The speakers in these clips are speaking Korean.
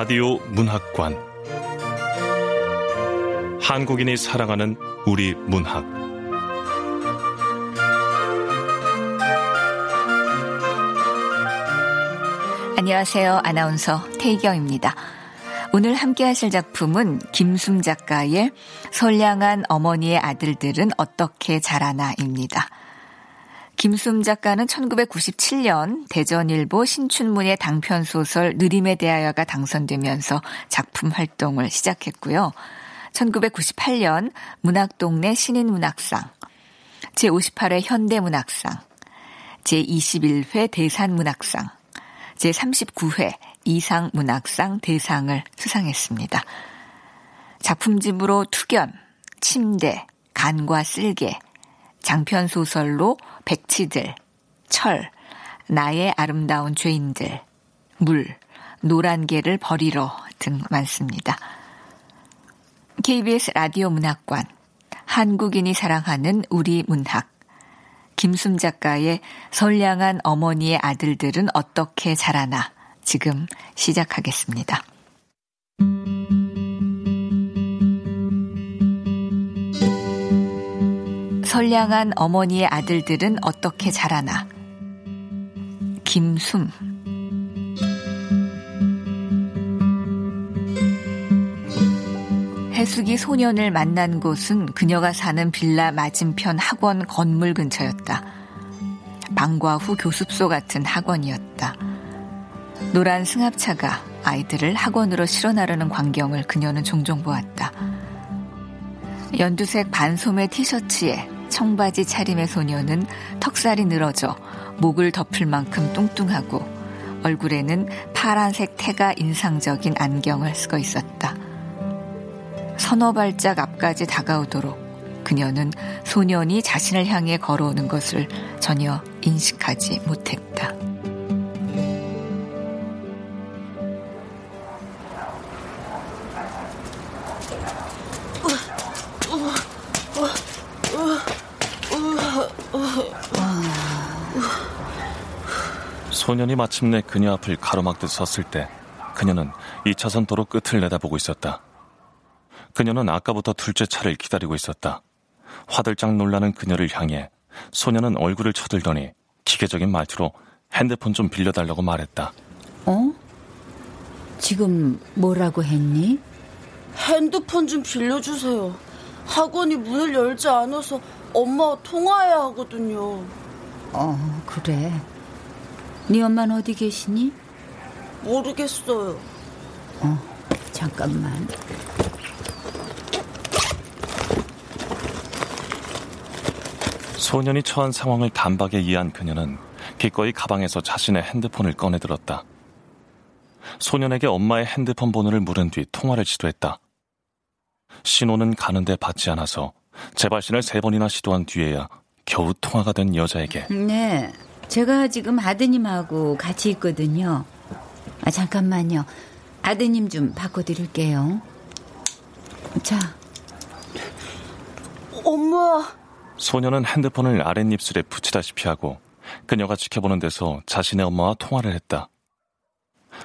라디오 문학관 한국인이 사랑하는 우리 문학 안녕하세요. 아나운서 태희경입니다. 오늘 함께 하실 작품은 김숨 작가의 선량한 어머니의 아들들은 어떻게 자라나입니다. 김숨 작가는 1997년 대전일보 신춘문예 단편소설 느림에 대하여가 당선되면서 작품 활동을 시작했고요. 1998년 문학동네 신인문학상, 제58회 현대문학상, 제21회 대산문학상, 제39회 이상문학상 대상을 수상했습니다. 작품집으로 투견, 침대, 간과 쓸개, 장편 소설로 백치들, 철, 나의 아름다운 죄인들, 물, 노란 개를 버리러 등 많습니다. KBS 라디오 문학관, 한국인이 사랑하는 우리 문학, 김숨 작가의 선량한 어머니의 아들들은 어떻게 자라나 지금 시작하겠습니다. 선량한 어머니의 아들들은 어떻게 자라나 김숨 해숙이 소년을 만난 곳은 그녀가 사는 빌라 맞은편 학원 건물 근처였다. 방과 후 교습소 같은 학원이었다. 노란 승합차가 아이들을 학원으로 실어 나르는 광경을 그녀는 종종 보았다. 연두색 반소매 티셔츠에 청바지 차림의 소녀는 턱살이 늘어져 목을 덮을 만큼 뚱뚱하고 얼굴에는 파란색 태가 인상적인 안경을 쓰고 있었다. 서너 발짝 앞까지 다가오도록 그녀는 소년이 자신을 향해 걸어오는 것을 전혀 인식하지 못했다. 소년이 마침내 그녀 앞을 가로막듯 섰을 때 그녀는 2차선 도로 끝을 내다보고 있었다. 그녀는 아까부터 둘째 차를 기다리고 있었다. 화들짝 놀라는 그녀를 향해 소녀는 얼굴을 쳐들더니 기계적인 말투로 핸드폰 좀 빌려달라고 말했다. 어? 지금 뭐라고 했니? 핸드폰 좀 빌려주세요. 학원이 문을 열지 않아서 엄마와 통화해야 하거든요. 어, 그래. 네 엄마는 어디 계시니? 모르겠어요. 어, 잠깐만. 소년이 처한 상황을 단박에 이해한 그녀는 기꺼이 가방에서 자신의 핸드폰을 꺼내들었다. 소년에게 엄마의 핸드폰 번호를 물은 뒤 통화를 시도했다. 신호는 가는데 받지 않아서 재발신을 세 번이나 시도한 뒤에야 겨우 통화가 된 여자에게 네, 제가 지금 아드님하고 같이 있거든요. 아, 잠깐만요. 아드님 좀 바꿔드릴게요. 자. 엄마. 소녀는 핸드폰을 아랫입술에 붙이다시피 하고 그녀가 지켜보는 데서 자신의 엄마와 통화를 했다.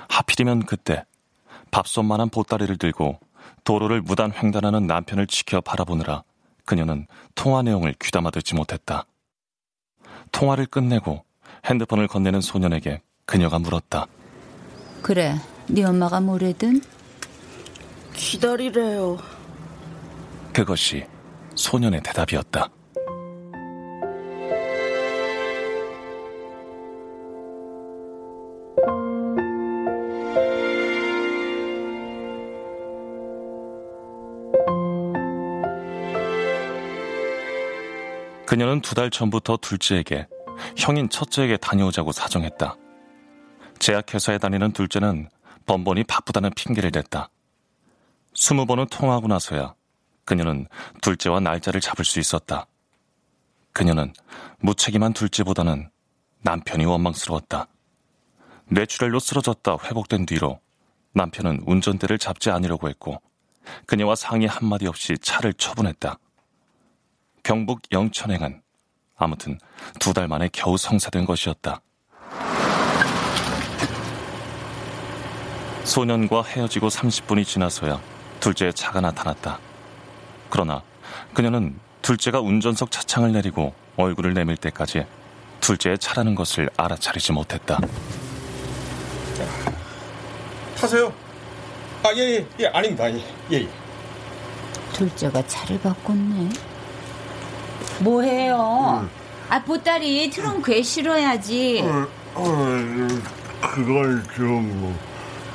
하필이면 그때 밥솥만한 보따리를 들고 도로를 무단 횡단하는 남편을 지켜 바라보느라 그녀는 통화 내용을 귀담아 듣지 못했다. 통화를 끝내고 핸드폰을 건네는 소년에게 그녀가 물었다. 그래, 네 엄마가 뭐래든? 기다리래요. 그것이 소년의 대답이었다. 그녀는 두 달 전부터 둘째에게 형인 첫째에게 다녀오자고 사정했다. 제약회사에 다니는 둘째는 번번이 바쁘다는 핑계를 댔다. 스무 번은 통화하고 나서야 그녀는 둘째와 날짜를 잡을 수 있었다. 그녀는 무책임한 둘째보다는 남편이 원망스러웠다. 뇌출혈로 쓰러졌다 회복된 뒤로 남편은 운전대를 잡지 않으려고 했고 그녀와 상의 한마디 없이 차를 처분했다. 경북 영천행은 아무튼 두 달 만에 겨우 성사된 것이었다. 소년과 헤어지고 30분이 지나서야 둘째의 차가 나타났다. 그러나 그녀는 둘째가 운전석 차창을 내리고 얼굴을 내밀 때까지 둘째의 차라는 것을 알아차리지 못했다. 타세요. 아, 예, 예, 예, 아닙니다. 예, 예. 예. 둘째가 차를 바꿨네. 뭐해요? 아, 보따리 트렁크에 실어야지. 그걸 좀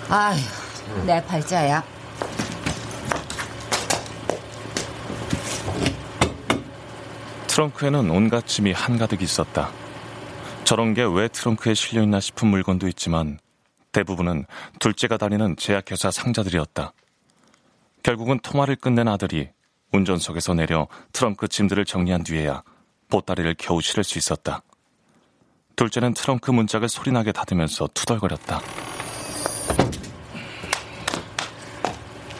아휴, 내 팔자야. 트렁크에는 온갖 짐이 한가득 있었다. 저런 게 왜 트렁크에 실려있나 싶은 물건도 있지만 대부분은 둘째가 다니는 제약회사 상자들이었다. 결국은 통화를 끝낸 아들이 운전석에서 내려 트렁크 짐들을 정리한 뒤에야 보따리를 겨우 실을 수 있었다. 둘째는 트렁크 문짝을 소리나게 닫으면서 투덜거렸다.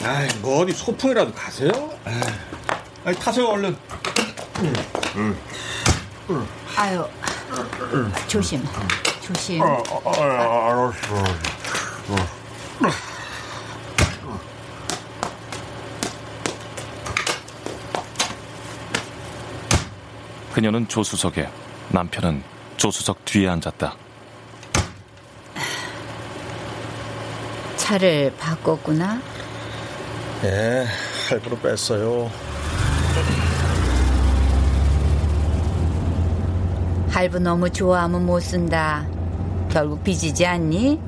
아이, 뭐 어디 소풍이라도 가세요? 아이, 타세요, 얼른. 아유, 조심, 조심. 아, 아, 알았어. 그녀는 조수석에 남편은 조수석 뒤에 앉았다. 차를 바꿨구나. 예, 할부로 뺐어요. 할부 너무 좋아하면 못 쓴다. 결국 빚이지 않니?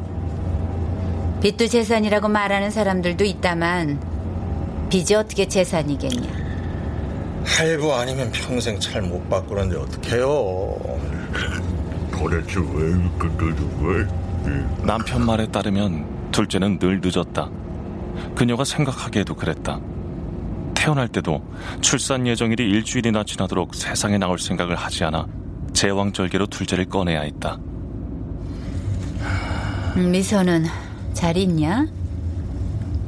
빚도 재산이라고 말하는 사람들도 있다만 빚이 어떻게 재산이겠냐? 할부 아니면 평생 잘 못 바꾸는데 어떡해요. 도대체 왜 늦은 거야? 남편 말에 따르면 둘째는 늘 늦었다. 그녀가 생각하기에도 그랬다. 태어날 때도 출산 예정일이 일주일이나 지나도록 세상에 나올 생각을 하지 않아 제왕절개로 둘째를 꺼내야 했다. 음, 미소는 잘 있냐?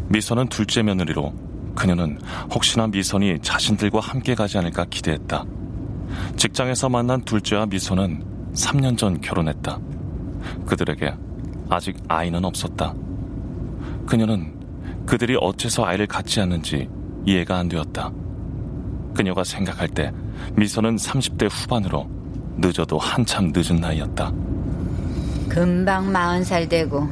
미선은 둘째 며느리로 그녀는 혹시나 미선이 자신들과 함께 가지 않을까 기대했다. 직장에서 만난 둘째와 미선은 3년 전 결혼했다. 그들에게 아직 아이는 없었다. 그녀는 그들이 어째서 아이를 갖지 않는지 이해가 안 되었다. 그녀가 생각할 때 미선은 30대 후반으로 늦어도 한참 늦은 나이였다. 금방 마흔 살 되고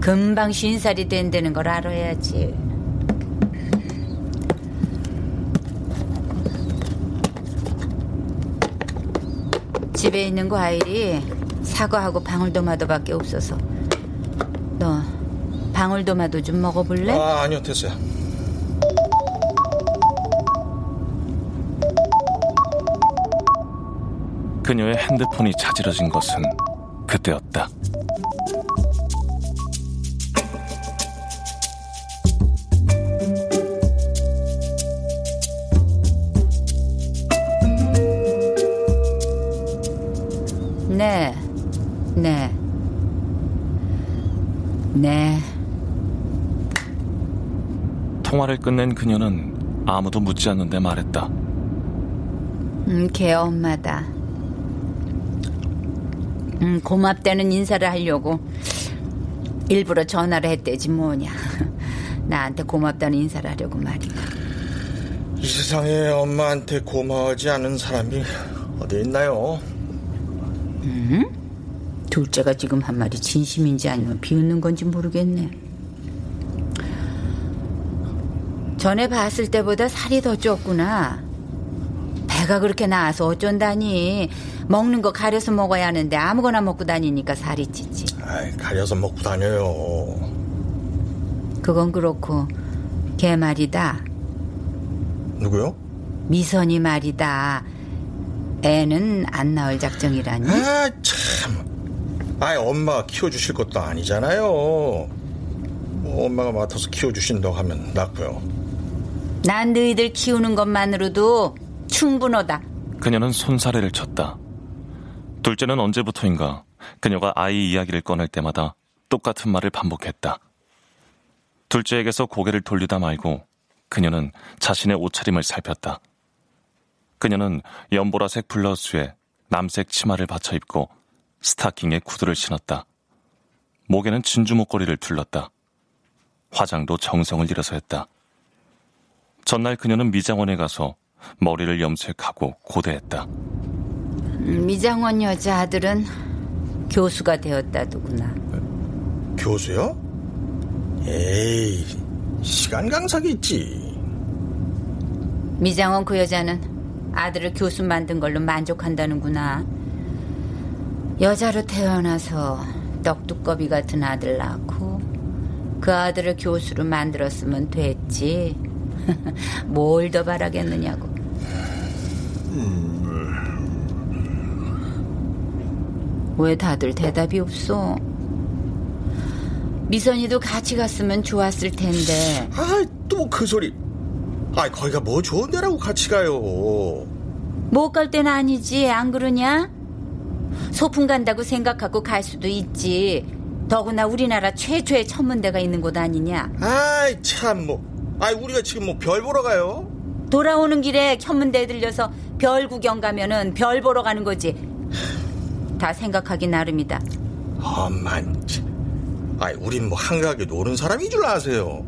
금방 쉰 살이 된다는 걸 알아야지. 집에 있는 과일이 사과하고 방울토마토밖에 없어서 너 방울토마토 좀 먹어볼래? 아, 아니요, 됐어요. 그녀의 핸드폰이 자지러진 것은 그때였다. 통화를 끝낸 그녀는 아무도 묻지 않는데 말했다. 음, 걔 엄마다. 음, 고맙다는 인사를 하려고 일부러 전화를 했대지 뭐냐. 나한테 고맙다는 인사를 하려고 말이야. 이 세상에 엄마한테 고마워하지 않은 사람이 어디 있나요? 둘째가 지금 한 말이 진심인지 아니면 비웃는 건지 모르겠네. 전에 봤을 때보다 살이 더 쪘구나. 배가 그렇게 나와서 어쩐다니. 먹는 거 가려서 먹어야 하는데 아무거나 먹고 다니니까 살이 찌지. 아이, 가려서 먹고 다녀요. 그건 그렇고 걔 말이다. 누구요? 미선이 말이다. 애는 안 나올 작정이라니. 아, 참. 아이, 엄마가 키워주실 것도 아니잖아요. 뭐 엄마가 맡아서 키워주신다고 하면 낫고요. 난 너희들 키우는 것만으로도 충분하다. 그녀는 손사래를 쳤다. 둘째는 언제부터인가 그녀가 아이 이야기를 꺼낼 때마다 똑같은 말을 반복했다. 둘째에게서 고개를 돌리다 말고 그녀는 자신의 옷차림을 살폈다. 그녀는 연보라색 블라우스에 남색 치마를 받쳐 입고 스타킹에 구두를 신었다. 목에는 진주 목걸이를 둘렀다. 화장도 정성을 들여서 했다. 전날 그녀는 미장원에 가서 머리를 염색하고 고대했다. 음, 미장원 여자 아들은 교수가 되었다더구나. 교수요? 에이, 시간 강사겠지. 미장원 그 여자는 아들을 교수 만든 걸로 만족한다는구나. 여자로 태어나서 떡두꺼비 같은 아들 낳고 그 아들을 교수로 만들었으면 됐지. 뭘 더 바라겠느냐고. 왜 다들 대답이 없어? 미선이도 같이 갔으면 좋았을 텐데. 아, 또 그 소리. 아, 거기가 뭐 좋은 데라고 같이 가요. 못 갈 때는 아니지, 안 그러냐? 소풍 간다고 생각하고 갈 수도 있지. 더구나 우리나라 최초의 천문대가 있는 곳 아니냐? 아이, 참, 뭐. 아이, 우리가 지금 뭐 별 보러 가요? 돌아오는 길에 천문대 들려서 별 구경 가면은 별 보러 가는 거지. 다 생각하기 나름이다. 엄만, 참. 아이, 우린 뭐 한가하게 노는 사람인 줄 아세요?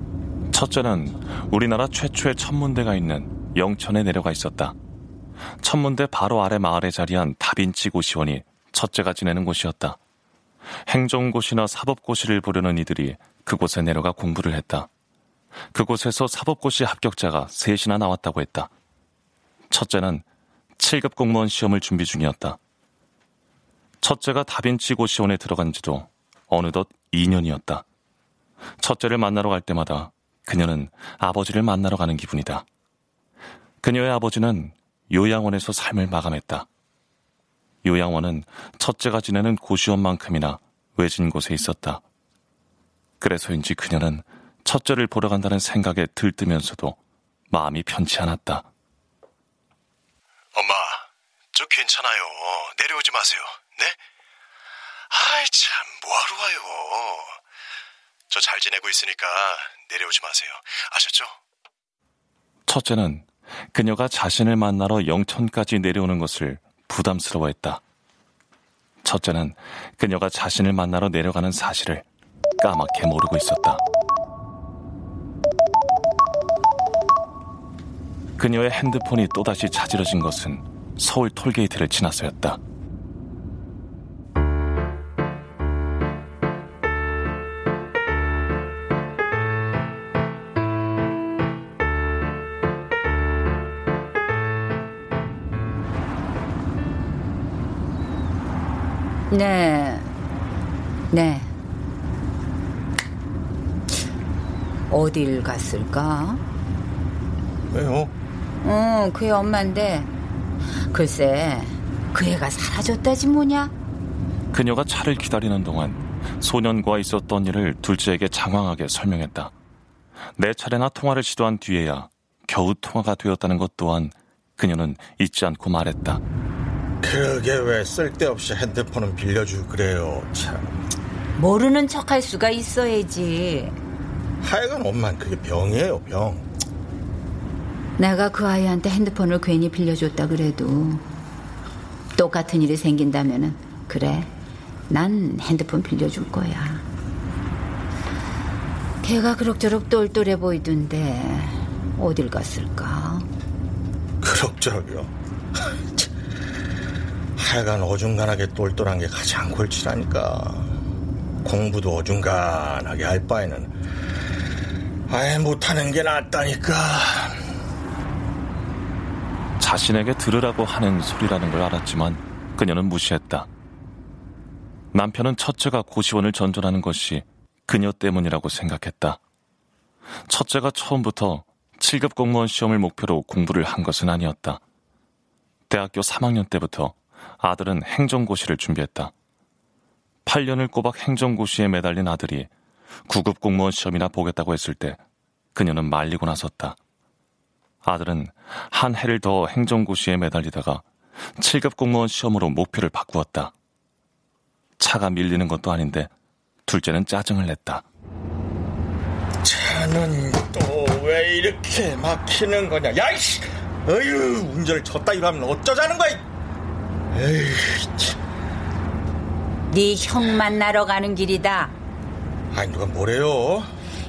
첫째는 우리나라 최초의 천문대가 있는 영천에 내려가 있었다. 천문대 바로 아래 마을에 자리한 다빈치 고시원이 첫째가 지내는 곳이었다. 행정고시나 사법고시를 보려는 이들이 그곳에 내려가 공부를 했다. 그곳에서 사법고시 합격자가 셋이나 나왔다고 했다. 첫째는 7급 공무원 시험을 준비 중이었다. 첫째가 다빈치 고시원에 들어간 지도 어느덧 2년이었다. 첫째를 만나러 갈 때마다 그녀는 아버지를 만나러 가는 기분이다. 그녀의 아버지는 요양원에서 삶을 마감했다. 요양원은 첫째가 지내는 고시원만큼이나 외진 곳에 있었다. 그래서인지 그녀는 첫째를 보러 간다는 생각에 들뜨면서도 마음이 편치 않았다. 엄마, 저 괜찮아요. 내려오지 마세요. 네? 아이, 참, 뭐하러 와요. 저 잘 지내고 있으니까 내려오지 마세요. 아셨죠? 첫째는 그녀가 자신을 만나러 영천까지 내려오는 것을 부담스러워했다. 첫째는 그녀가 자신을 만나러 내려가는 사실을 까맣게 모르고 있었다. 그녀의 핸드폰이 또다시 차지러진 것은 서울 톨게이트를 지나서였다. 네. 네. 어딜 갔을까? 왜요? 어, 그애 엄마인데. 글쎄, 그 애가 사라졌다지 뭐냐? 그녀가 차를 기다리는 동안 소년과 있었던 일을 둘째에게 장황하게 설명했다. 네 차례나 통화를 시도한 뒤에야 겨우 통화가 되었다는 것 또한 그녀는 잊지 않고 말했다. 그러게 왜 쓸데없이 핸드폰은 빌려주고 그래요, 참. 모르는 척할 수가 있어야지. 하여간 엄만 그게 병이에요, 병. 내가 그 아이한테 핸드폰을 괜히 빌려줬다 그래도 똑같은 일이 생긴다면은 그래 난 핸드폰 빌려줄 거야. 걔가 그럭저럭 똘똘해 보이던데 어딜 갔을까? 그럭저럭이요. 하여간 어중간하게 똘똘한 게 가장 골치라니까. 공부도 어중간하게 할 바에는 아예 못하는 게 낫다니까. 자신에게 들으라고 하는 소리라는 걸 알았지만 그녀는 무시했다. 남편은 첫째가 고시원을 전전하는 것이 그녀 때문이라고 생각했다. 첫째가 처음부터 7급 공무원 시험을 목표로 공부를 한 것은 아니었다. 대학교 3학년 때부터 아들은 행정고시를 준비했다. 8년을 꼬박 행정고시에 매달린 아들이 9급 공무원 시험이나 보겠다고 했을 때 그녀는 말리고 나섰다. 아들은 한 해를 더 행정고시에 매달리다가 7급 공무원 시험으로 목표를 바꾸었다. 차가 밀리는 것도 아닌데 둘째는 짜증을 냈다. 차는 또 왜 이렇게 막히는 거냐? 야이씨! 어휴, 운전을 졌다 이러면 어쩌자는 거야? 에이, 참. 네형 만나러 가는 길이다. 아니, 누가 뭐래요?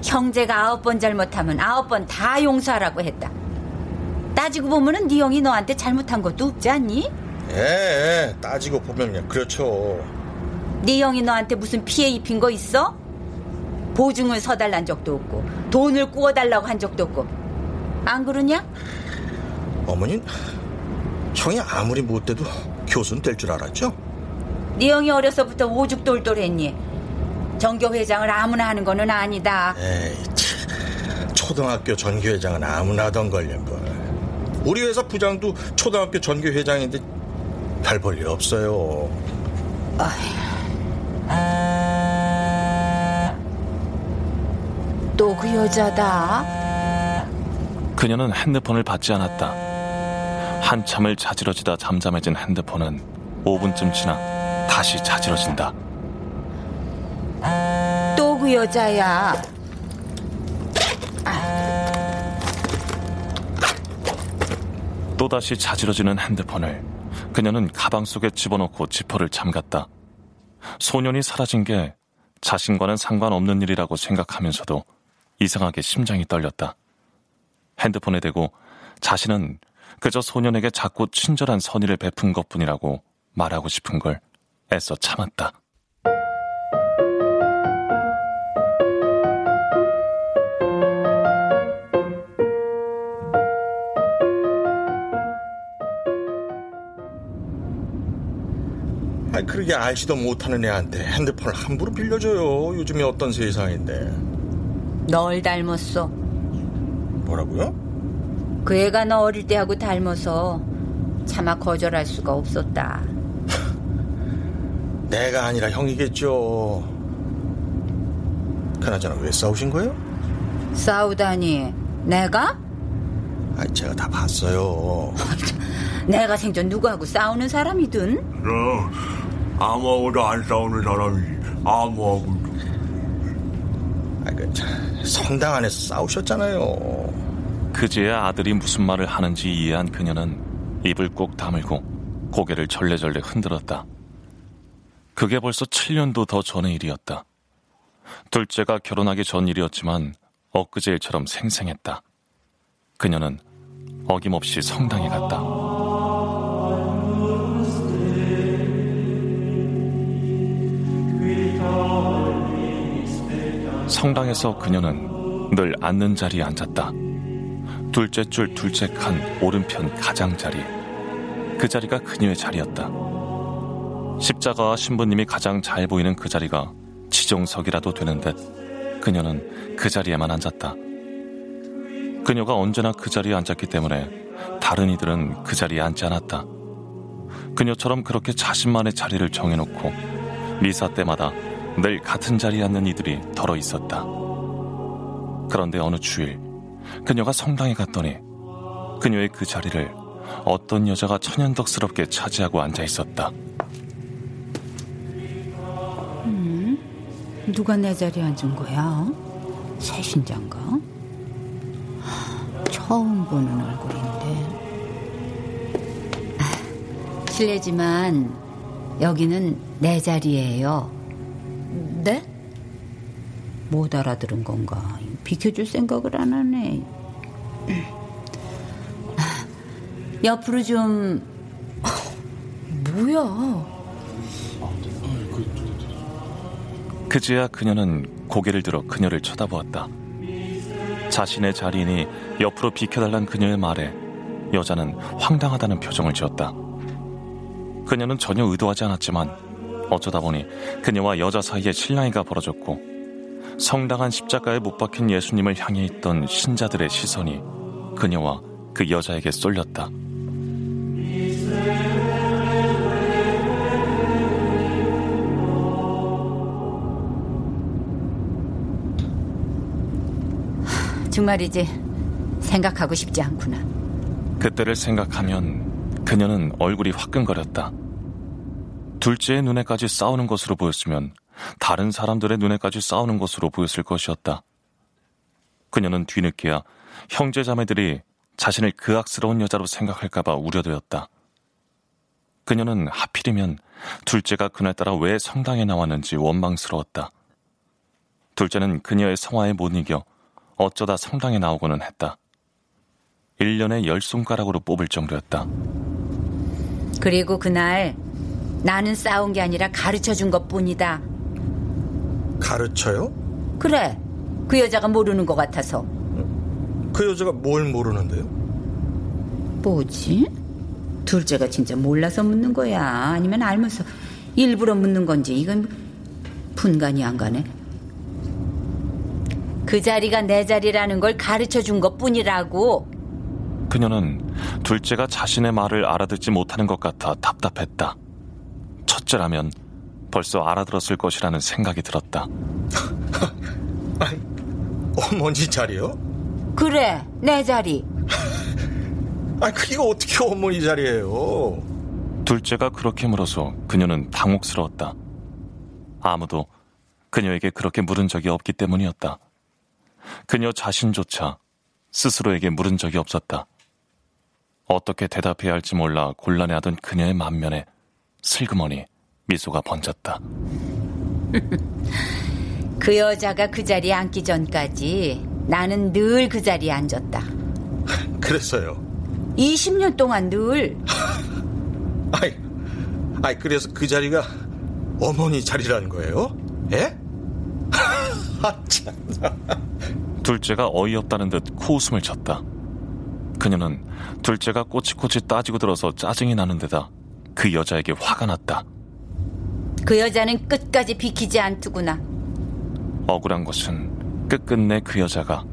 형제가 아홉 번 잘못하면 아홉 번 다 용서하라고 했다. 따지고 보면은 네 형이 너한테 잘못한 것도 없지 않니? 예, 따지고 보면 그렇죠. 네 형이 너한테 무슨 피해 입힌 거 있어? 보증을 서달란 적도 없고 돈을 구워달라고 한 적도 없고 안 그러냐? 어머닌 형이 아무리 못돼도 교수는 될 줄 알았죠? 네 형이 어려서부터 오죽돌돌했니? 정교 회장을 아무나 하는 거는 아니다. 에이, 참. 초등학교 전교 회장은 아무나 하던 걸요, 뭘. 우리 회사 부장도 초등학교 전교 회장인데 별 볼일 없어요. 또 그 여자다. 그녀는 핸드폰을 받지 않았다. 한참을 자지러지다 잠잠해진 핸드폰은 5분쯤 지나 다시 자지러진다. 또 그 여자야. 또다시 자지러지는 핸드폰을 그녀는 가방 속에 집어넣고 지퍼를 잠갔다. 소년이 사라진 게 자신과는 상관없는 일이라고 생각하면서도 이상하게 심장이 떨렸다. 핸드폰에 대고 자신은 그저 소년에게 자꾸 친절한 선의를 베푼 것 뿐이라고 말하고 싶은 걸 애써 참았다. 아니, 그러게 알지도 못하는 애한테 핸드폰을 함부로 빌려줘요. 요즘에 어떤 세상인데. 널 닮았어. 뭐라고요? 그 애가 너 어릴 때하고 닮아서 차마 거절할 수가 없었다. 내가 아니라 형이겠죠. 그나저나 왜 싸우신 거예요? 싸우다니. 내가? 아, 제가 다 봤어요. 내가 생전 누구하고 싸우는 사람이든? 그럼 아무하고도 안 싸우는 사람이 아무하고도 아, 그, 참, 성당 안에서 싸우셨잖아요. 그제야 아들이 무슨 말을 하는지 이해한 그녀는 입을 꼭 다물고 고개를 절레절레 흔들었다. 그게 벌써 7년도 더 전의 일이었다. 둘째가 결혼하기 전 일이었지만 엊그제 일처럼 생생했다. 그녀는 어김없이 성당에 갔다. 성당에서 그녀는 늘 앉는 자리에 앉았다. 둘째 줄 둘째 칸 오른편 가장자리. 그 자리가 그녀의 자리였다. 십자가와 신부님이 가장 잘 보이는 그 자리가 지정석이라도 되는 듯 그녀는 그 자리에만 앉았다. 그녀가 언제나 그 자리에 앉았기 때문에 다른 이들은 그 자리에 앉지 않았다. 그녀처럼 그렇게 자신만의 자리를 정해놓고 미사 때마다 늘 같은 자리에 앉는 이들이 덜어 있었다. 그런데 어느 주일 그녀가 성당에 갔더니 그녀의 그 자리를 어떤 여자가 천연덕스럽게 차지하고 앉아 있었다. 음, 누가 내 자리에 앉은 거야? 새신자인가? 처음 보는 얼굴인데. 아, 실례지만 여기는 내 자리예요. 네? 못 알아들은 건가? 비켜줄 생각을 안 하네. 아, 옆으로 좀 뭐야? 그제야 그녀는 고개를 들어 그녀를 쳐다보았다. 자신의 자리니 옆으로 비켜달란 그녀의 말에 여자는 황당하다는 표정을 지었다. 그녀는 전혀 의도하지 않았지만 어쩌다 보니 그녀와 여자 사이에 실랑이가 벌어졌고 성당한 십자가에 못 박힌 예수님을 향해 있던 신자들의 시선이 그녀와 그 여자에게 쏠렸다. 주말이지 생각하고 싶지 않구나. 그때를 생각하면 그녀는 얼굴이 화끈거렸다. 둘째의 눈에까지 싸우는 것으로 보였으면 다른 사람들의 눈에까지 싸우는 것으로 보였을 것이었다. 그녀는 뒤늦게야 형제 자매들이 자신을 그악스러운 여자로 생각할까봐 우려되었다. 그녀는 하필이면 둘째가 그날따라 왜 성당에 나왔는지 원망스러웠다. 둘째는 그녀의 성화에 못 이겨 어쩌다 성당에 나오고는 했다. 1년에 열 손가락으로 뽑을 정도였다. 그리고 그날 나는 싸운 게 아니라 가르쳐 준 것 뿐이다. 가르쳐요? 그래. 그 여자가 모르는 것 같아서. 그 여자가 뭘 모르는데요? 뭐지? 둘째가 진짜 몰라서 묻는 거야? 아니면 알면서 일부러 묻는 건지 이건 분간이 안 가네. 그 자리가 내 자리라는 걸 가르쳐 준 것 뿐이라고. 그녀는 둘째가 자신의 말을 알아듣지 못하는 것 같아 답답했다. 첫째라면 벌써 알아들었을 것이라는 생각이 들었다. 어머니 자리요? 그래, 내 자리. 아, 그게 어떻게 어머니 자리예요? 둘째가 그렇게 물어서 그녀는 당혹스러웠다. 아무도 그녀에게 그렇게 물은 적이 없기 때문이었다. 그녀 자신조차 스스로에게 물은 적이 없었다. 어떻게 대답해야 할지 몰라 곤란해하던 그녀의 만면에 슬그머니 미소가 번졌다. 그 여자가 그 자리에 앉기 전까지 나는 늘 그 자리에 앉았다. 그랬어요. 20년 동안 늘. 아이, 아이, 그래서 그 자리가 어머니 자리라는 거예요? 예? 아, 참. 둘째가 어이없다는 듯 코웃음을 쳤다. 그녀는 둘째가 꼬치꼬치 따지고 들어서 짜증이 나는 데다 그 여자에게 화가 났다. 그 여자는 끝까지 비키지 않더구나. 억울한 것은 끝끝내 그 여자가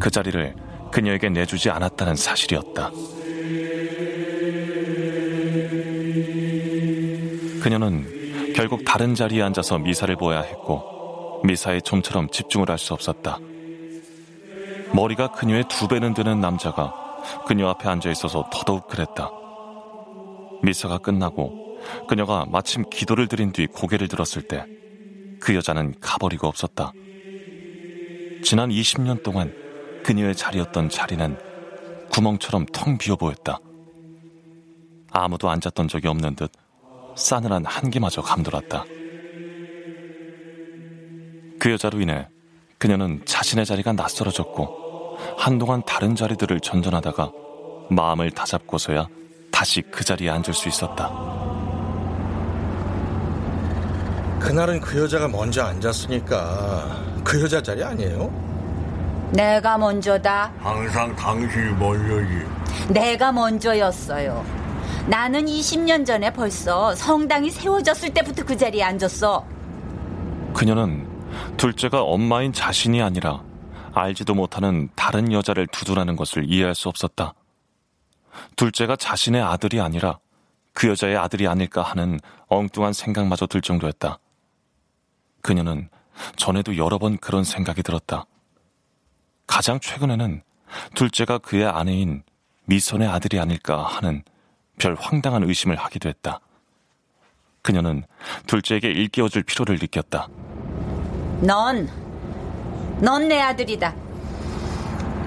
그 자리를 그녀에게 내주지 않았다는 사실이었다. 그녀는 결국 다른 자리에 앉아서 미사를 보아야 했고 미사에 좀처럼 집중을 할 수 없었다. 머리가 그녀의 두 배는 드는 남자가 그녀 앞에 앉아 있어서 더더욱 그랬다. 미사가 끝나고 그녀가 마침 기도를 드린 뒤 고개를 들었을 때 그 여자는 가버리고 없었다. 지난 20년 동안 그녀의 자리였던 자리는 구멍처럼 텅 비어 보였다. 아무도 앉았던 적이 없는 듯 싸늘한 한기마저 감돌았다. 그 여자로 인해 그녀는 자신의 자리가 낯설어졌고 한동안 다른 자리들을 전전하다가 마음을 다잡고서야 다시 그 자리에 앉을 수 있었다. 그날은 그 여자가 먼저 앉았으니까 그 여자 자리 아니에요? 내가 먼저다. 항상 당신이 먼저지. 내가 먼저였어요. 나는 20년 전에 벌써 성당이 세워졌을 때부터 그 자리에 앉았어. 그녀는 둘째가 엄마인 자신이 아니라 알지도 못하는 다른 여자를 두둔하는 것을 이해할 수 없었다. 둘째가 자신의 아들이 아니라 그 여자의 아들이 아닐까 하는 엉뚱한 생각마저 들 정도였다. 그녀는 전에도 여러 번 그런 생각이 들었다. 가장 최근에는 둘째가 그의 아내인 미선의 아들이 아닐까 하는 별 황당한 의심을 하기도 했다. 그녀는 둘째에게 일깨워줄 필요를 느꼈다. 넌, 넌 내 아들이다.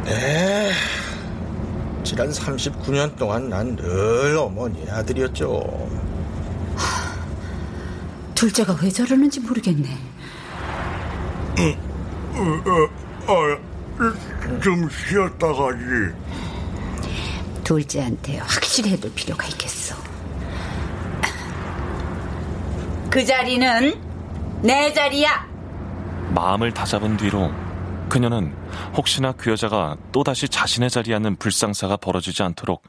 네. 지난 39년 동안 난 늘 어머니의 아들이었죠. 둘째가 왜 저러는지 모르겠네. 좀 쉬었다 가지. 둘째한테 확실히 해둘 필요가 있겠어. 그 자리는 내 자리야. 마음을 다잡은 뒤로 그녀는 혹시나 그 여자가 또다시 자신의 자리에 앉는 불상사가 벌어지지 않도록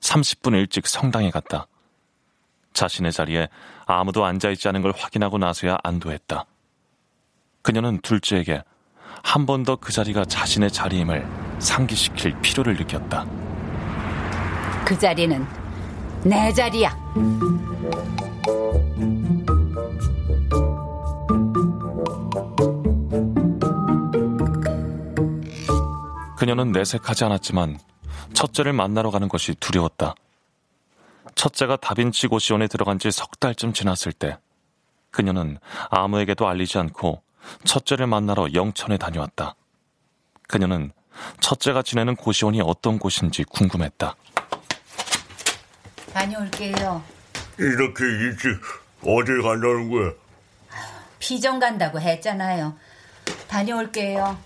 30분 일찍 성당에 갔다. 자신의 자리에 아무도 앉아있지 않은 걸 확인하고 나서야 안도했다. 그녀는 둘째에게 한 번 더 그 자리가 자신의 자리임을 상기시킬 필요를 느꼈다. 그 자리는 내 자리야. 그녀는 내색하지 않았지만 첫째를 만나러 가는 것이 두려웠다. 첫째가 다빈치 고시원에 들어간 지 석 달쯤 지났을 때 그녀는 아무에게도 알리지 않고 첫째를 만나러 영천에 다녀왔다. 그녀는 첫째가 지내는 고시원이 어떤 곳인지 궁금했다. 다녀올게요. 이렇게 일찍 어딜 간다는 거야? 피정 간다고 했잖아요. 다녀올게요.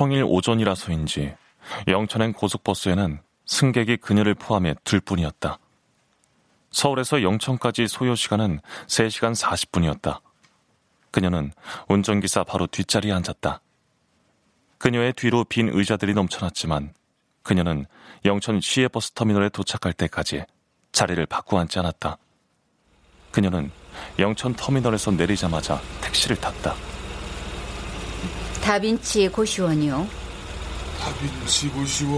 평일 오전이라서인지 영천행 고속버스에는 승객이 그녀를 포함해 둘뿐이었다. 서울에서 영천까지 소요 시간은 3시간 40분이었다. 그녀는 운전기사 바로 뒷자리에 앉았다. 그녀의 뒤로 빈 의자들이 넘쳐났지만 그녀는 영천 시외 버스 터미널에 도착할 때까지 자리를 바꾸어 앉지 않았다. 그녀는 영천 터미널에서 내리자마자 택시를 탔다. 다빈치 고시원이요. 다빈치 고시원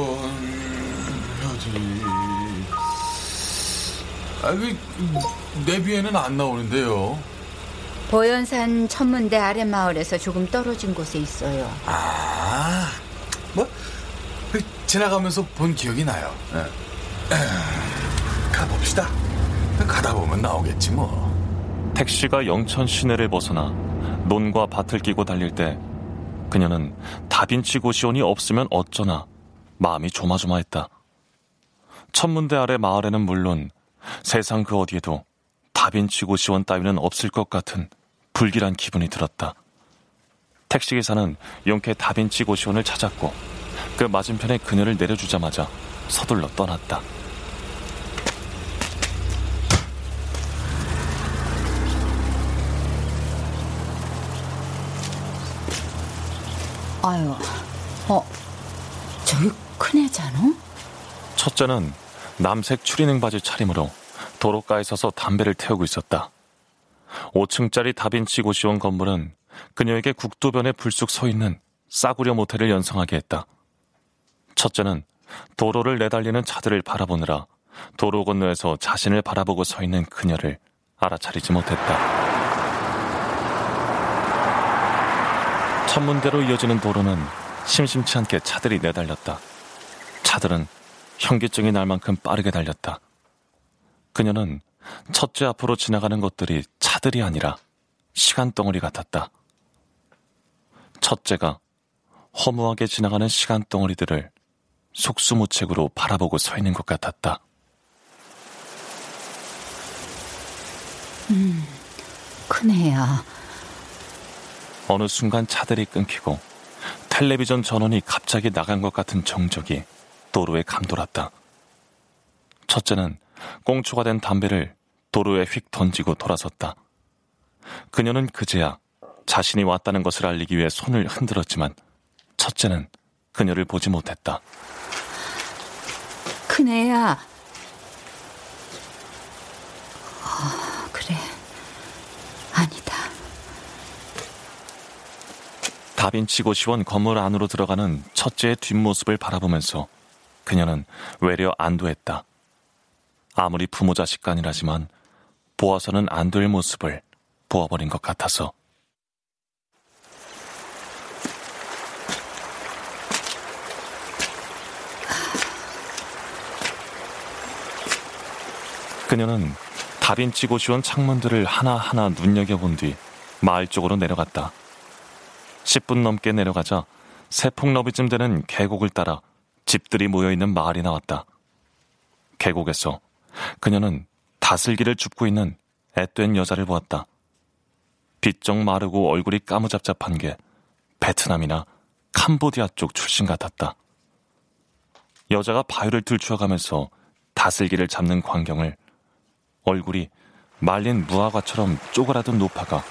어디? 아, 그 내비에는 안 나오는데요. 보현산 천문대 아랫마을에서 조금 떨어진 곳에 있어요. 아, 뭐그 지나가면서 본 기억이 나요. 네. 가봅시다. 가다 보면 나오겠지 뭐. 택시가 영천 시내를 벗어나 논과 밭을 끼고 달릴 때 그녀는 다빈치 고시원이 없으면 어쩌나 마음이 조마조마했다. 천문대 아래 마을에는 물론 세상 그 어디에도 다빈치 고시원 따위는 없을 것 같은 불길한 기분이 들었다. 택시기사는 용케 다빈치 고시원을 찾았고 그 맞은편에 그녀를 내려주자마자 서둘러 떠났다. 아유, 어, 저기 큰 애잖아? 첫째는 남색 추리닝 바지 차림으로 도로가에 서서 담배를 태우고 있었다. 5층짜리 다빈치 고시원 건물은 그녀에게 국도변에 불쑥 서 있는 싸구려 모텔을 연상하게 했다. 첫째는 도로를 내달리는 차들을 바라보느라 도로 건너에서 자신을 바라보고 서 있는 그녀를 알아차리지 못했다. 천문대로 이어지는 도로는 심심치 않게 차들이 내달렸다. 차들은 현기증이 날 만큼 빠르게 달렸다. 그녀는 첫째 앞으로 지나가는 것들이 차들이 아니라 시간 덩어리 같았다. 첫째가 허무하게 지나가는 시간 덩어리들을 속수무책으로 바라보고 서 있는 것 같았다. 음, 큰 애야. 어느 순간 차들이 끊기고 텔레비전 전원이 갑자기 나간 것 같은 정적이 도로에 감돌았다. 첫째는 꽁초가 된 담배를 도로에 휙 던지고 돌아섰다. 그녀는 그제야 자신이 왔다는 것을 알리기 위해 손을 흔들었지만 첫째는 그녀를 보지 못했다. 큰 애야. 어, 그래. 아니다. 다빈치 고시원 건물 안으로 들어가는 첫째의 뒷모습을 바라보면서 그녀는 외려 안도했다. 아무리 부모 자식 간이라지만 보아서는 안 될 모습을 보아버린 것 같아서. 그녀는 다빈치 고시원 창문들을 하나하나 눈여겨본 뒤 마을 쪽으로 내려갔다. 10분 넘게 내려가자 세풍 너비쯤 되는 계곡을 따라 집들이 모여있는 마을이 나왔다. 계곡에서 그녀는 다슬기를 줍고 있는 앳된 여자를 보았다. 빗쩍 마르고 얼굴이 까무잡잡한 게 베트남이나 캄보디아 쪽 출신 같았다. 여자가 바위를 들추어가면서 다슬기를 잡는 광경을 얼굴이 말린 무화과처럼 쪼그라든 노파가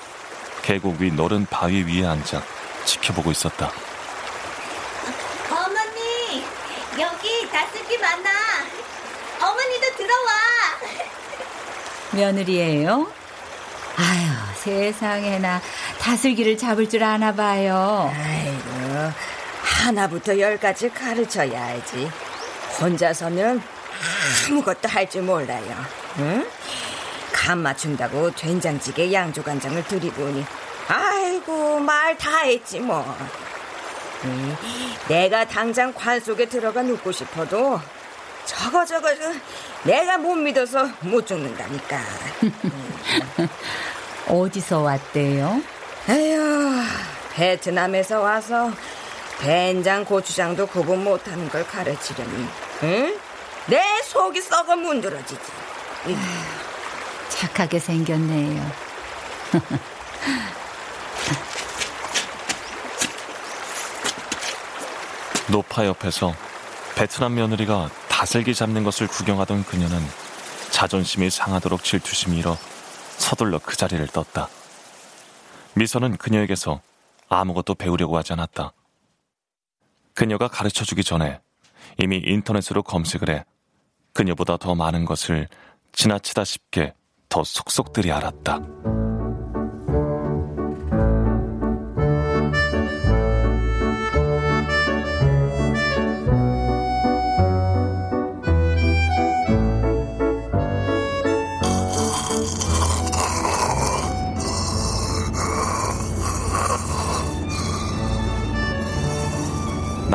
계곡 위 너른 바위 위에 앉아 지켜보고 있었다. 어머니, 여기 다슬기 많아. 어머니도 들어와. 며느리예요? 아유, 세상에나 다슬기를 잡을 줄 아나 봐요. 아이고, 하나부터 열까지 가르쳐야 알지. 혼자서는 아무것도 할 줄 몰라요. 응? 간 맞춘다고 된장찌개 양조간장을 들이고 오니 아이고 말 다 했지 뭐. 음, 내가 당장 관 속에 들어가 눕고 싶어도 저거 저거 저, 내가 못 믿어서 못 죽는다니까. 어디서 왔대요? 에휴, 베트남에서 와서 된장, 고추장도 구분 못하는 걸 가르치려니, 응? 내 속이 썩어 문드러지지. 착하게 생겼네요. 노파 옆에서 베트남 며느리가 다슬기 잡는 것을 구경하던 그녀는 자존심이 상하도록 질투심이 일어 서둘러 그 자리를 떴다. 미선은 그녀에게서 아무것도 배우려고 하지 않았다. 그녀가 가르쳐 주기 전에 이미 인터넷으로 검색을 해 그녀보다 더 많은 것을 지나치다 싶게 더 속속들이 알았다.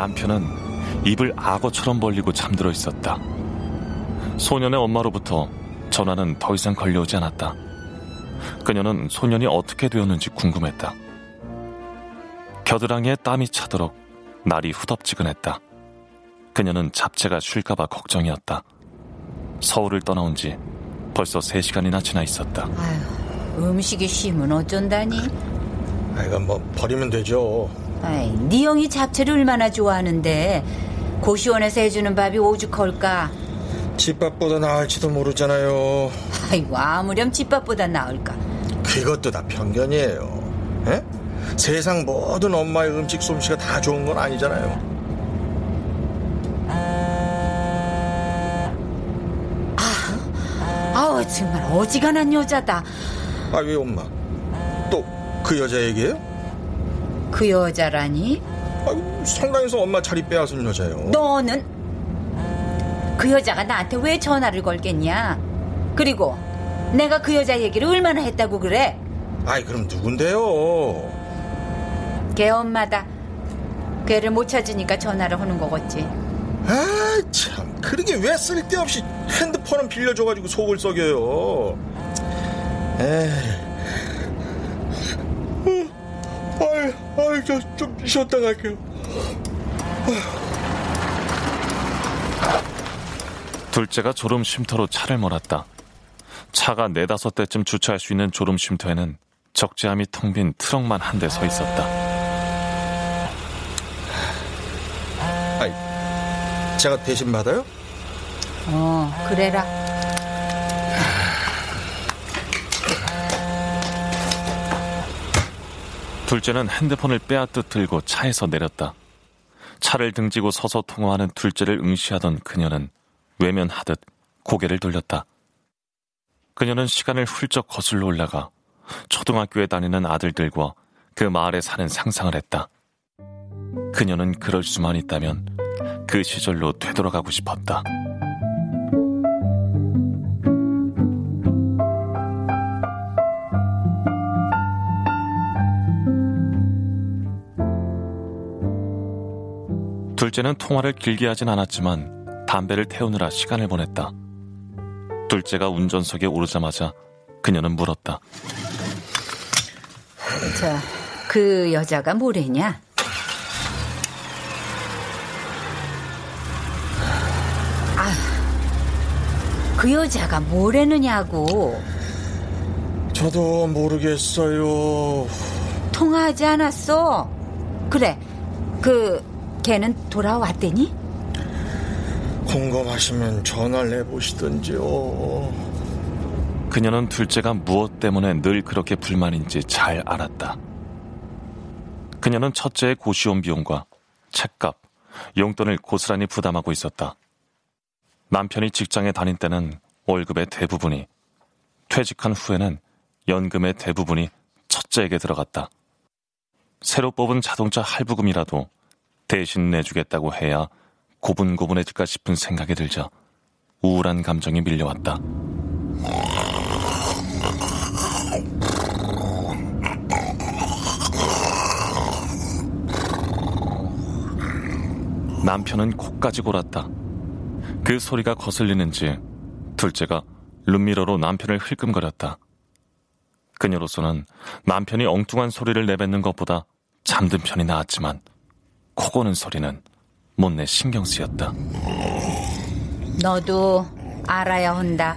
남편은 입을 악어처럼 벌리고 잠들어 있었다. 소년의 엄마로부터 전화는 더 이상 걸려오지 않았다. 그녀는 소년이 어떻게 되었는지 궁금했다. 겨드랑이에 땀이 차도록 날이 후덥지근했다. 그녀는 잡채가 쉴까봐 걱정이었다. 서울을 떠나온 지 벌써 3시간이나 지나 있었다. 아휴, 음식이 쉬면 어쩐다니? 아이가 뭐 버리면 되죠. 아이, 네 형이 잡채를 얼마나 좋아하는데 고시원에서 해주는 밥이 오죽할까? 집밥보다 나을지도 모르잖아요. 아이고 아무렴 집밥보다 나을까? 그것도 다 편견이에요. 에? 세상 모든 엄마의 음식 솜씨가 다 좋은 건 아니잖아요. 아우 정말 어지간한 여자다. 아 왜 엄마? 또 그 여자 얘기예요? 그 여자라니? 아, 성당에서 엄마 자리 빼앗은 여자요. 너는 그 여자가 나한테 왜 전화를 걸겠냐? 그리고 내가 그 여자 얘기를 얼마나 했다고 그래? 아이 그럼 누군데요? 걔 엄마다. 걔를 못 찾으니까 전화를 하는 거겠지. 아 참 그러게 왜 쓸데없이 핸드폰은 빌려줘가지고 속을 썩여요. 에이. 저 좀 쉬었다 갈게요. 둘째가 졸음 쉼터로 차를 몰았다. 차가 네다섯 대쯤 주차할 수 있는 졸음 쉼터에는 적재함이 텅 빈 트럭만 한 대 서 있었다. 아이, 제가 대신 받아요? 어, 그래라. 둘째는 핸드폰을 빼앗듯 들고 차에서 내렸다. 차를 등지고 서서 통화하는 둘째를 응시하던 그녀는 외면하듯 고개를 돌렸다. 그녀는 시간을 훌쩍 거슬러 올라가 초등학교에 다니는 아들들과 그 마을에 사는 상상을 했다. 그녀는 그럴 수만 있다면 그 시절로 되돌아가고 싶었다. 둘째는 통화를 길게 하진 않았지만 담배를 태우느라 시간을 보냈다. 둘째가 운전석에 오르자마자 그녀는 물었다. 저, 그 여자가 뭐래냐? 아, 그 여자가 뭐래느냐고. 저도 모르겠어요. 통화하지 않았어. 그래, 그, 걔는 돌아왔대니? 궁금하시면 전화를 해보시던지요. 그녀는 둘째가 무엇 때문에 늘 그렇게 불만인지 잘 알았다. 그녀는 첫째의 고시원 비용과 책값, 용돈을 고스란히 부담하고 있었다. 남편이 직장에 다닐 때는 월급의 대부분이, 퇴직한 후에는 연금의 대부분이 첫째에게 들어갔다. 새로 뽑은 자동차 할부금이라도 대신 내주겠다고 해야 고분고분해질까 싶은 생각이 들자 우울한 감정이 밀려왔다. 남편은 코까지 골았다. 그 소리가 거슬리는지 둘째가 룸미러로 남편을 흘끔거렸다. 그녀로서는 남편이 엉뚱한 소리를 내뱉는 것보다 잠든 편이 나았지만 코 고는 소리는 못내 신경 쓰였다. 너도 알아야 한다.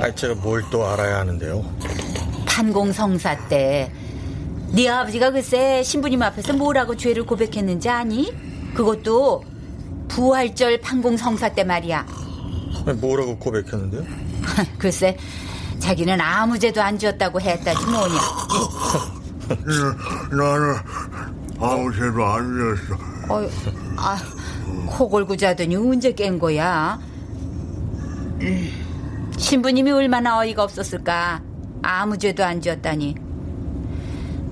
아, 제가 뭘 또 알아야 하는데요? 판공성사 때 네 아버지가 글쎄 신부님 앞에서 뭐라고 죄를 고백했는지 아니? 그것도 부활절 판공성사 때 말이야. 아니, 뭐라고 고백했는데요? 글쎄 자기는 아무 죄도 안 지었다고 했다지 뭐냐. 나는 아무 죄도 안 지었어. 어, 아, 코 골고 자더니 언제 깬 거야? 음, 신부님이 얼마나 어이가 없었을까. 아무 죄도 안 지었다니.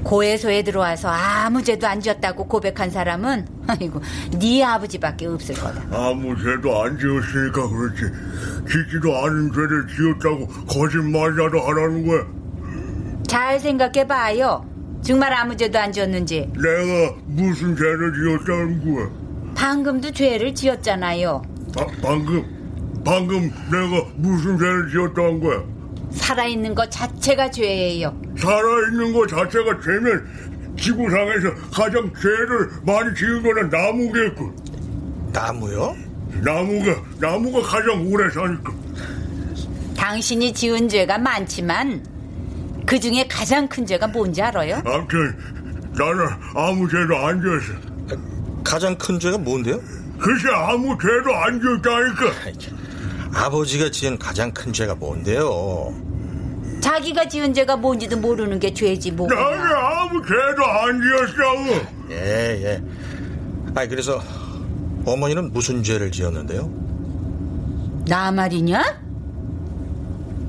고해소에 들어와서 아무 죄도 안 지었다고 고백한 사람은 아이고 네 아버지밖에 없을 거다. 아무 죄도 안 지었으니까 그렇지. 짓지도 않은 죄를 지었다고 거짓말이라도 하라는 거야. 잘 생각해 봐요. 정말 아무 죄도 안 지었는지. 내가 무슨 죄를 지었다는 거야? 방금도 죄를 지었잖아요. 바, 방금, 방금 내가 무슨 죄를 지었다는 거야? 살아있는 것 자체가 죄예요. 살아있는 것 자체가 죄면 지구상에서 가장 죄를 많이 지은 거는 나무겠군. 나무요? 나무가, 나무가 가장 오래 사니까. 당신이 지은 죄가 많지만 그 중에 가장 큰 죄가 뭔지 알아요? 아무튼 나는 아무 죄도 안 지었어. 가장 큰 죄가 뭔데요? 글쎄 아무 죄도 안 지었다니까. 아버지가 지은 가장 큰 죄가 뭔데요? 자기가 지은 죄가 뭔지도 모르는 게 죄지 뭐. 나는 아무 죄도 안 지었어. 예, 예. 아니, 그래서 어머니는 무슨 죄를 지었는데요? 나 말이냐?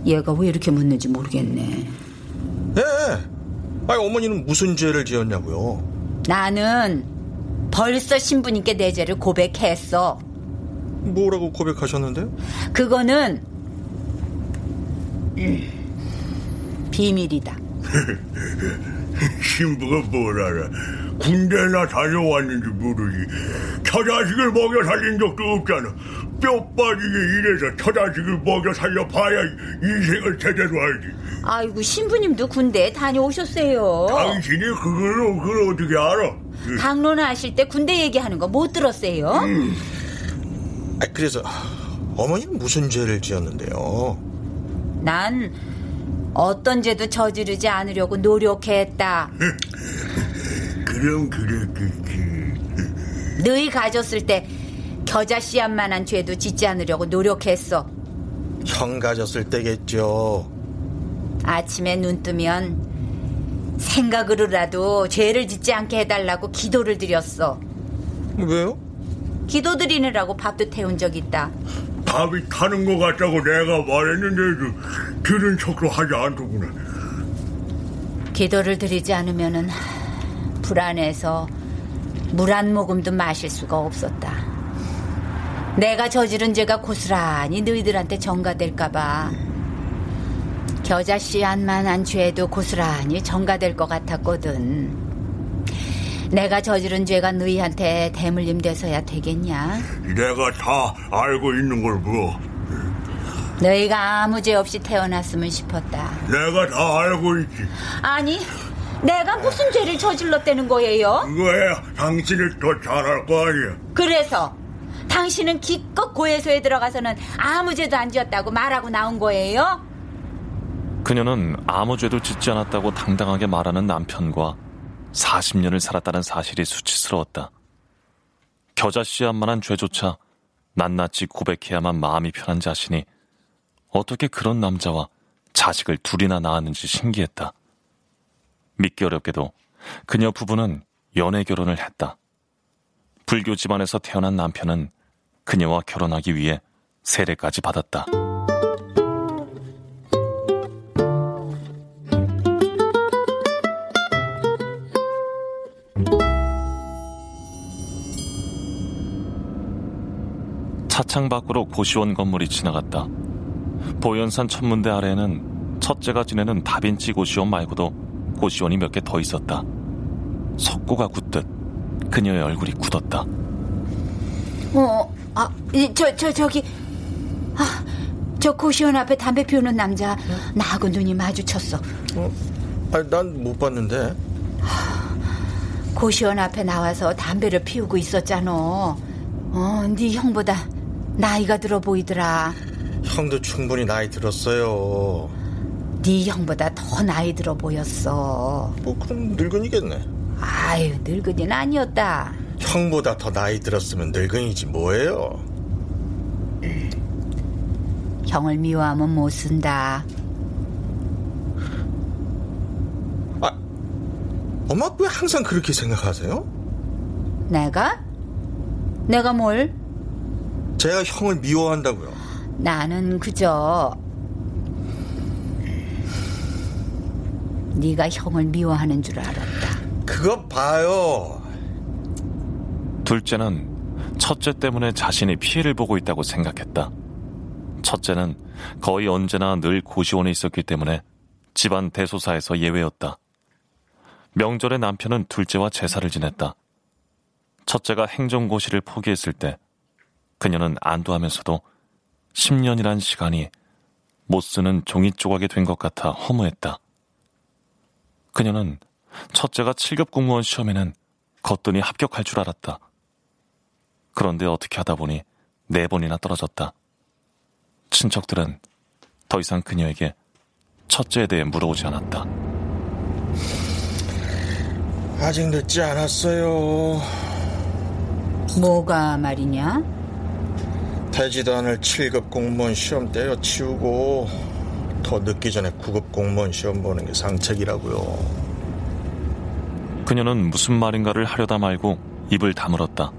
얘가 왜 이렇게 묻는지 모르겠네. 예. 아니, 어머니는 무슨 죄를 지었냐고요? 나는 벌써 신부님께 내 죄를 고백했어. 뭐라고 고백하셨는데요? 그거는 음, 비밀이다. 신부가 뭘 알아? 군대나 다녀왔는지 모르지. 처자식을 먹여 살린 적도 없잖아. 뼈 빠지게 일해서 처자식을 먹여 살려봐야 인생을 제대로 알지. 아이고 신부님도 군대에 다녀오셨어요. 당신이 그걸, 그걸 어떻게 알아? 강론하실 때 군대 얘기하는 거 못 들었어요? 음. 아, 그래서 어머니는 무슨 죄를 지었는데요? 난 어떤 죄도 저지르지 않으려고 노력했다. 그럼 그랬겠지. 너희 가졌을 때 겨자 씨앗만한 죄도 짓지 않으려고 노력했어. 형 가졌을 때겠죠. 아침에 눈 뜨면 생각으로라도 죄를 짓지 않게 해달라고 기도를 드렸어. 왜요? 기도 드리느라고 밥도 태운 적 있다. 밥이 타는 것 같다고 내가 말했는데도 들은 척도 하지 않더구나. 기도를 드리지 않으면은 불안해서 물 한 모금도 마실 수가 없었다. 내가 저지른 죄가 고스란히 너희들한테 전가될까봐 겨자 씨앗만한 죄도 고스란히 전가될 것 같았거든. 내가 저지른 죄가 너희한테 대물림 돼서야 되겠냐? 내가 다 알고 있는 걸 뭐. 너희가 아무 죄 없이 태어났으면 싶었다. 내가 다 알고 있지. 아니, 내가 무슨 죄를 저질렀다는 거예요? 그거야 당신이 더 잘할 거 아니야. 그래서 당신은 기껏 고해소에 들어가서는 아무 죄도 안 지었다고 말하고 나온 거예요? 그녀는 아무 죄도 짓지 않았다고 당당하게 말하는 남편과 40년을 살았다는 사실이 수치스러웠다. 겨자 씨앗만한 죄조차 낱낱이 고백해야만 마음이 편한 자신이 어떻게 그런 남자와 자식을 둘이나 낳았는지 신기했다. 믿기 어렵게도 그녀 부부는 연애 결혼을 했다. 불교 집안에서 태어난 남편은 그녀와 결혼하기 위해 세례까지 받았다. 차창 밖으로 고시원 건물이 지나갔다. 보현산 천문대 아래에는 첫째가 지내는 다빈치 고시원 말고도 고시원이 몇 개 더 있었다. 석고가 굳듯 그녀의 얼굴이 굳었다. 저, 저, 저기, 아, 저 고시원 앞에 담배 피우는 남자, 나하고 눈이 마주쳤어. 어? 아니, 난 못 봤는데. 고시원 앞에 나와서 담배를 피우고 있었잖아. 어, 네 형보다 나이가 들어 보이더라. 형도 충분히 나이 들었어요. 네 형보다 더 나이 들어 보였어. 뭐 그럼 늙은이겠네. 아유, 늙은이는 아니었다. 형보다 더 나이 들었으면 늙은이지 뭐예요? 형을 미워하면 못 쓴다. 아, 엄마 왜 항상 그렇게 생각하세요? 내가? 내가 뭘? 제가 형을 미워한다고요. 나는 그저 네가 형을 미워하는 줄 알았다. 그거 봐요. 둘째는 첫째 때문에 자신이 피해를 보고 있다고 생각했다. 첫째는 거의 언제나 늘 고시원에 있었기 때문에 집안 대소사에서 예외였다. 명절에 남편은 둘째와 제사를 지냈다. 첫째가 행정고시를 포기했을 때 그녀는 안도하면서도 10년이란 시간이 못 쓰는 종이 조각이 된 것 같아 허무했다. 그녀는 첫째가 7급 공무원 시험에는 거뜬히 합격할 줄 알았다. 그런데 어떻게 하다 보니 네 번이나 떨어졌다. 친척들은 더 이상 그녀에게 첫째에 대해 물어보지 않았다. 아직 늦지 않았어요. 뭐가 말이냐? 되지도 않을 7급 공무원 시험 때려 치우고 더 늦기 전에 9급 공무원 시험 보는 게 상책이라고요. 그녀는 무슨 말인가를 하려다 말고 입을 다물었다.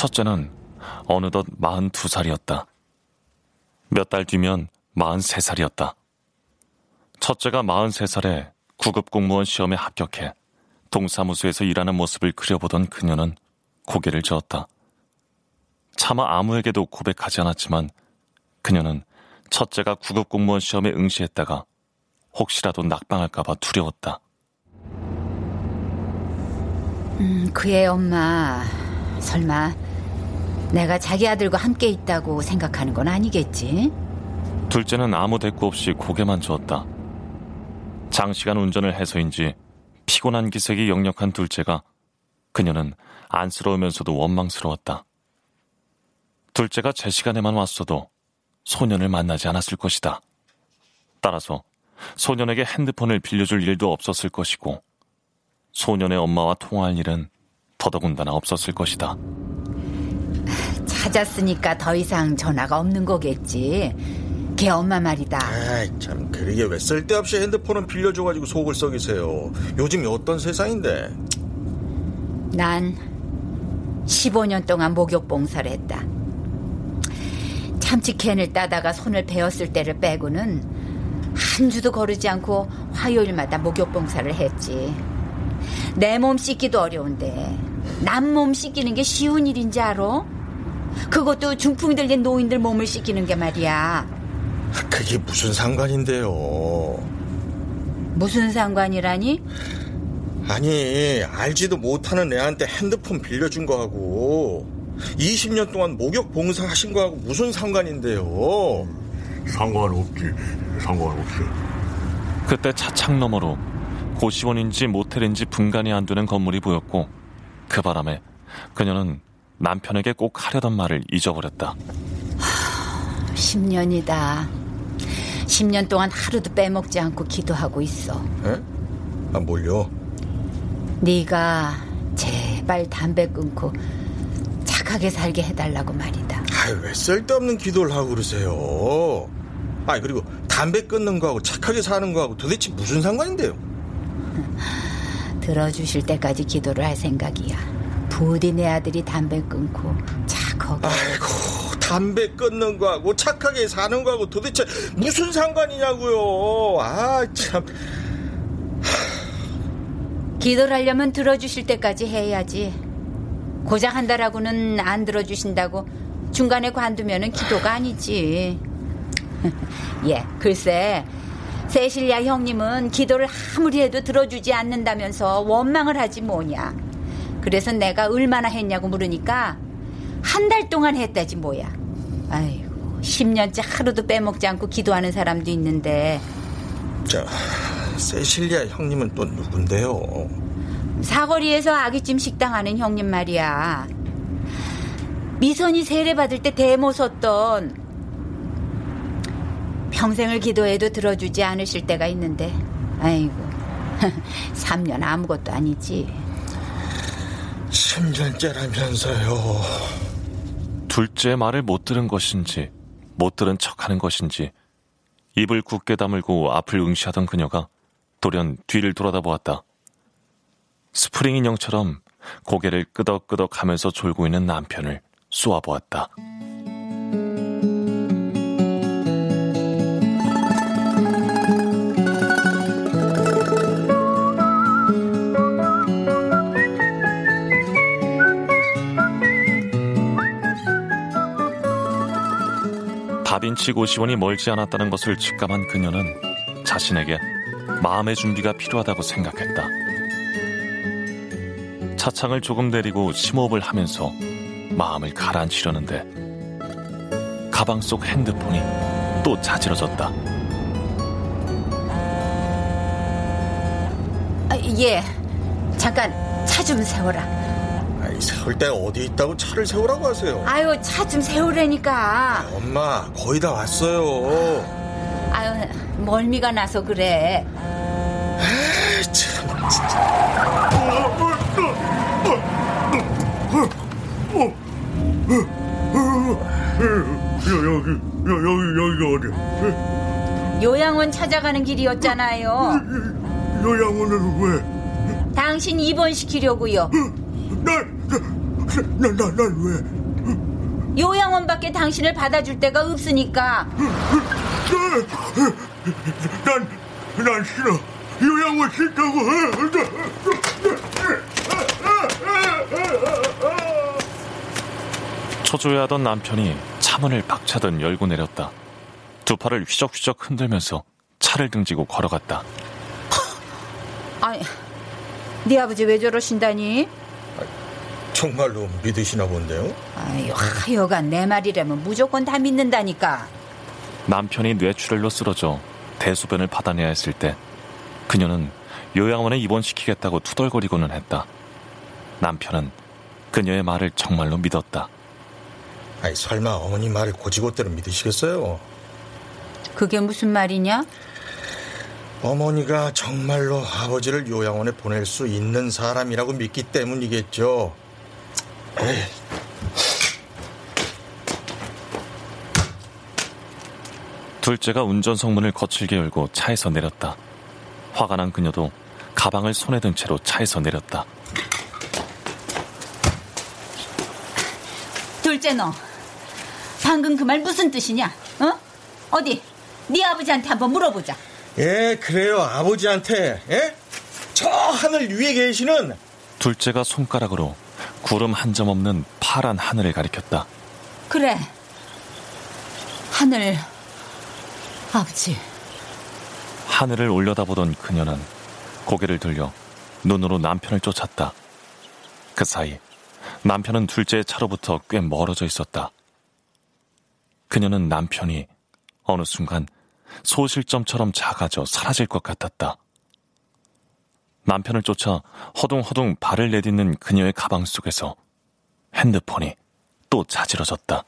첫째는 어느덧 42살이었다. 몇 달 뒤면 43살이었다. 첫째가 43살에 9급 공무원 시험에 합격해 동사무소에서 일하는 모습을 그려보던 그녀는 고개를 저었다. 차마 아무에게도 고백하지 않았지만 그녀는 첫째가 9급 공무원 시험에 응시했다가 혹시라도 낙방할까봐 두려웠다. 음, 그의 엄마 설마 내가 자기 아들과 함께 있다고 생각하는 건 아니겠지? 둘째는 아무 대꾸 없이 고개만 저었다. 장시간 운전을 해서인지 피곤한 기색이 역력한 둘째가 그녀는 안쓰러우면서도 원망스러웠다. 둘째가 제 시간에만 왔어도 소년을 만나지 않았을 것이다. 따라서 소년에게 핸드폰을 빌려줄 일도 없었을 것이고 소년의 엄마와 통화할 일은 더더군다나 없었을 것이다. 찾았으니까 더 이상 전화가 없는 거겠지. 걔 엄마 말이다. 아이, 참, 그러게 왜 쓸데없이 핸드폰을 빌려줘가지고 속을 썩이세요. 요즘 어떤 세상인데. 난 15년 동안 목욕 봉사를 했다. 참치캔을 따다가 손을 베었을 때를 빼고는 한 주도 거르지 않고 화요일마다 목욕 봉사를 했지. 내 몸 씻기도 어려운데 남 몸 씻기는 게 쉬운 일인지 알아? 그것도 중풍 들린 노인들 몸을 씻기는 게 말이야. 그게 무슨 상관인데요? 무슨 상관이라니? 아니, 알지도 못하는 애한테 핸드폰 빌려준 거하고 20년 동안 목욕 봉사하신 거하고 무슨 상관인데요? 상관없지, 상관없어. 그때 차창 너머로 고시원인지 모텔인지 분간이 안 되는 건물이 보였고 그 바람에 그녀는 남편에게 꼭 하려던 말을 잊어버렸다. 10년이다. 10년 동안 하루도 빼먹지 않고 기도하고 있어. 에? 아, 뭘요? 네가 제발 담배 끊고 착하게 살게 해달라고 말이다. 아, 왜 쓸데없는 기도를 하고 그러세요? 아, 그리고 담배 끊는 거하고 착하게 사는 거하고 도대체 무슨 상관인데요? 들어주실 때까지 기도를 할 생각이야. 부디 내 아들이 담배 끊고 착하게. 아이고, 담배 끊는 거하고 착하게 사는 거하고 도대체 무슨 상관이냐고요. 아, 참. 기도를 하려면 들어주실 때까지 해야지. 고작 한다라고는 안 들어주신다고 중간에 관두면은 기도가 아니지. 예, 글쎄. 세실야 형님은 기도를 아무리 해도 들어주지 않는다면서 원망을 하지 뭐냐. 그래서 내가 얼마나 했냐고 물으니까 한 달 동안 했다지 뭐야. 아이고 10년째 하루도 빼먹지 않고 기도하는 사람도 있는데 자, 세실리아 형님은 또 누군데요? 사거리에서 아기찜 식당 하는 형님 말이야. 미선이 세례 받을 때 대모 섰던 평생을 기도해도 들어주지 않으실 때가 있는데 아이고 3년 아무것도 아니지 10년째라면서요 둘째 말을 못 들은 것인지 못 들은 척 하는 것인지 입을 굳게 다물고 앞을 응시하던 그녀가 돌연 뒤를 돌아다 보았다. 스프링 인형처럼 고개를 끄덕끄덕 하면서 졸고 있는 남편을 쏘아보았다. 다빈치 고시원이 멀지 않았다는 것을 직감한 그녀는 자신에게 마음의 준비가 필요하다고 생각했다. 차창을 조금 내리고 심호흡을 하면서 마음을 가라앉히려는데 가방 속 핸드폰이 또 자지러졌다. 아, 예 잠깐 차 좀 세워라 세울 데 어디 있다고 차를 세우라고 하세요 아유 차 좀 세우라니까 엄마 거의 다 왔어요 아유 멀미가 나서 그래 참 진짜 여기 여기 여기 어디? 요양원 찾아가는 길이었잖아요 요양원은 왜? 당신 입원시키려고요 난난난 왜? 요양원밖에 당신을 받아줄 데가 없으니까 난, 난 싫어. 요양원 싫다고. 초조해하던 남편이 차문을 박차듯 열고 내렸다. 두 팔을 휘적휘적 흔들면서 차를 등지고 걸어갔다. 아니 네 아버지 왜 저러신다니? 정말로 믿으시나 본데요? 아유 하여간 내 말이라면 무조건 다 믿는다니까 남편이 뇌출혈로 쓰러져 대소변을 받아내야 했을 때 그녀는 요양원에 입원시키겠다고 투덜거리고는 했다. 남편은 그녀의 말을 정말로 믿었다. 아니 설마 어머니 말을 고지고대로 믿으시겠어요? 그게 무슨 말이냐? 어머니가 정말로 아버지를 요양원에 보낼 수 있는 사람이라고 믿기 때문이겠죠. 둘째가 운전석 문을 거칠게 열고 차에서 내렸다. 화가 난 그녀도 가방을 손에 든 채로 차에서 내렸다. 둘째 너 방금 그 말 무슨 뜻이냐? 어? 어디 네 아버지한테 한번 물어보자 예, 그래요. 아버지한테, 예? 저 하늘 위에 계시는 둘째가 손가락으로 구름 한 점 없는 파란 하늘을 가리켰다. 그래 하늘 아버지 하늘을 올려다보던 그녀는 고개를 들려 눈으로 남편을 쫓았다. 그 사이 남편은 둘째의 차로부터 꽤 멀어져 있었다. 그녀는 남편이 어느 순간 소실점처럼 작아져 사라질 것 같았다. 남편을 쫓아 허둥허둥 발을 내딛는 그녀의 가방 속에서 핸드폰이 또 자지러졌다.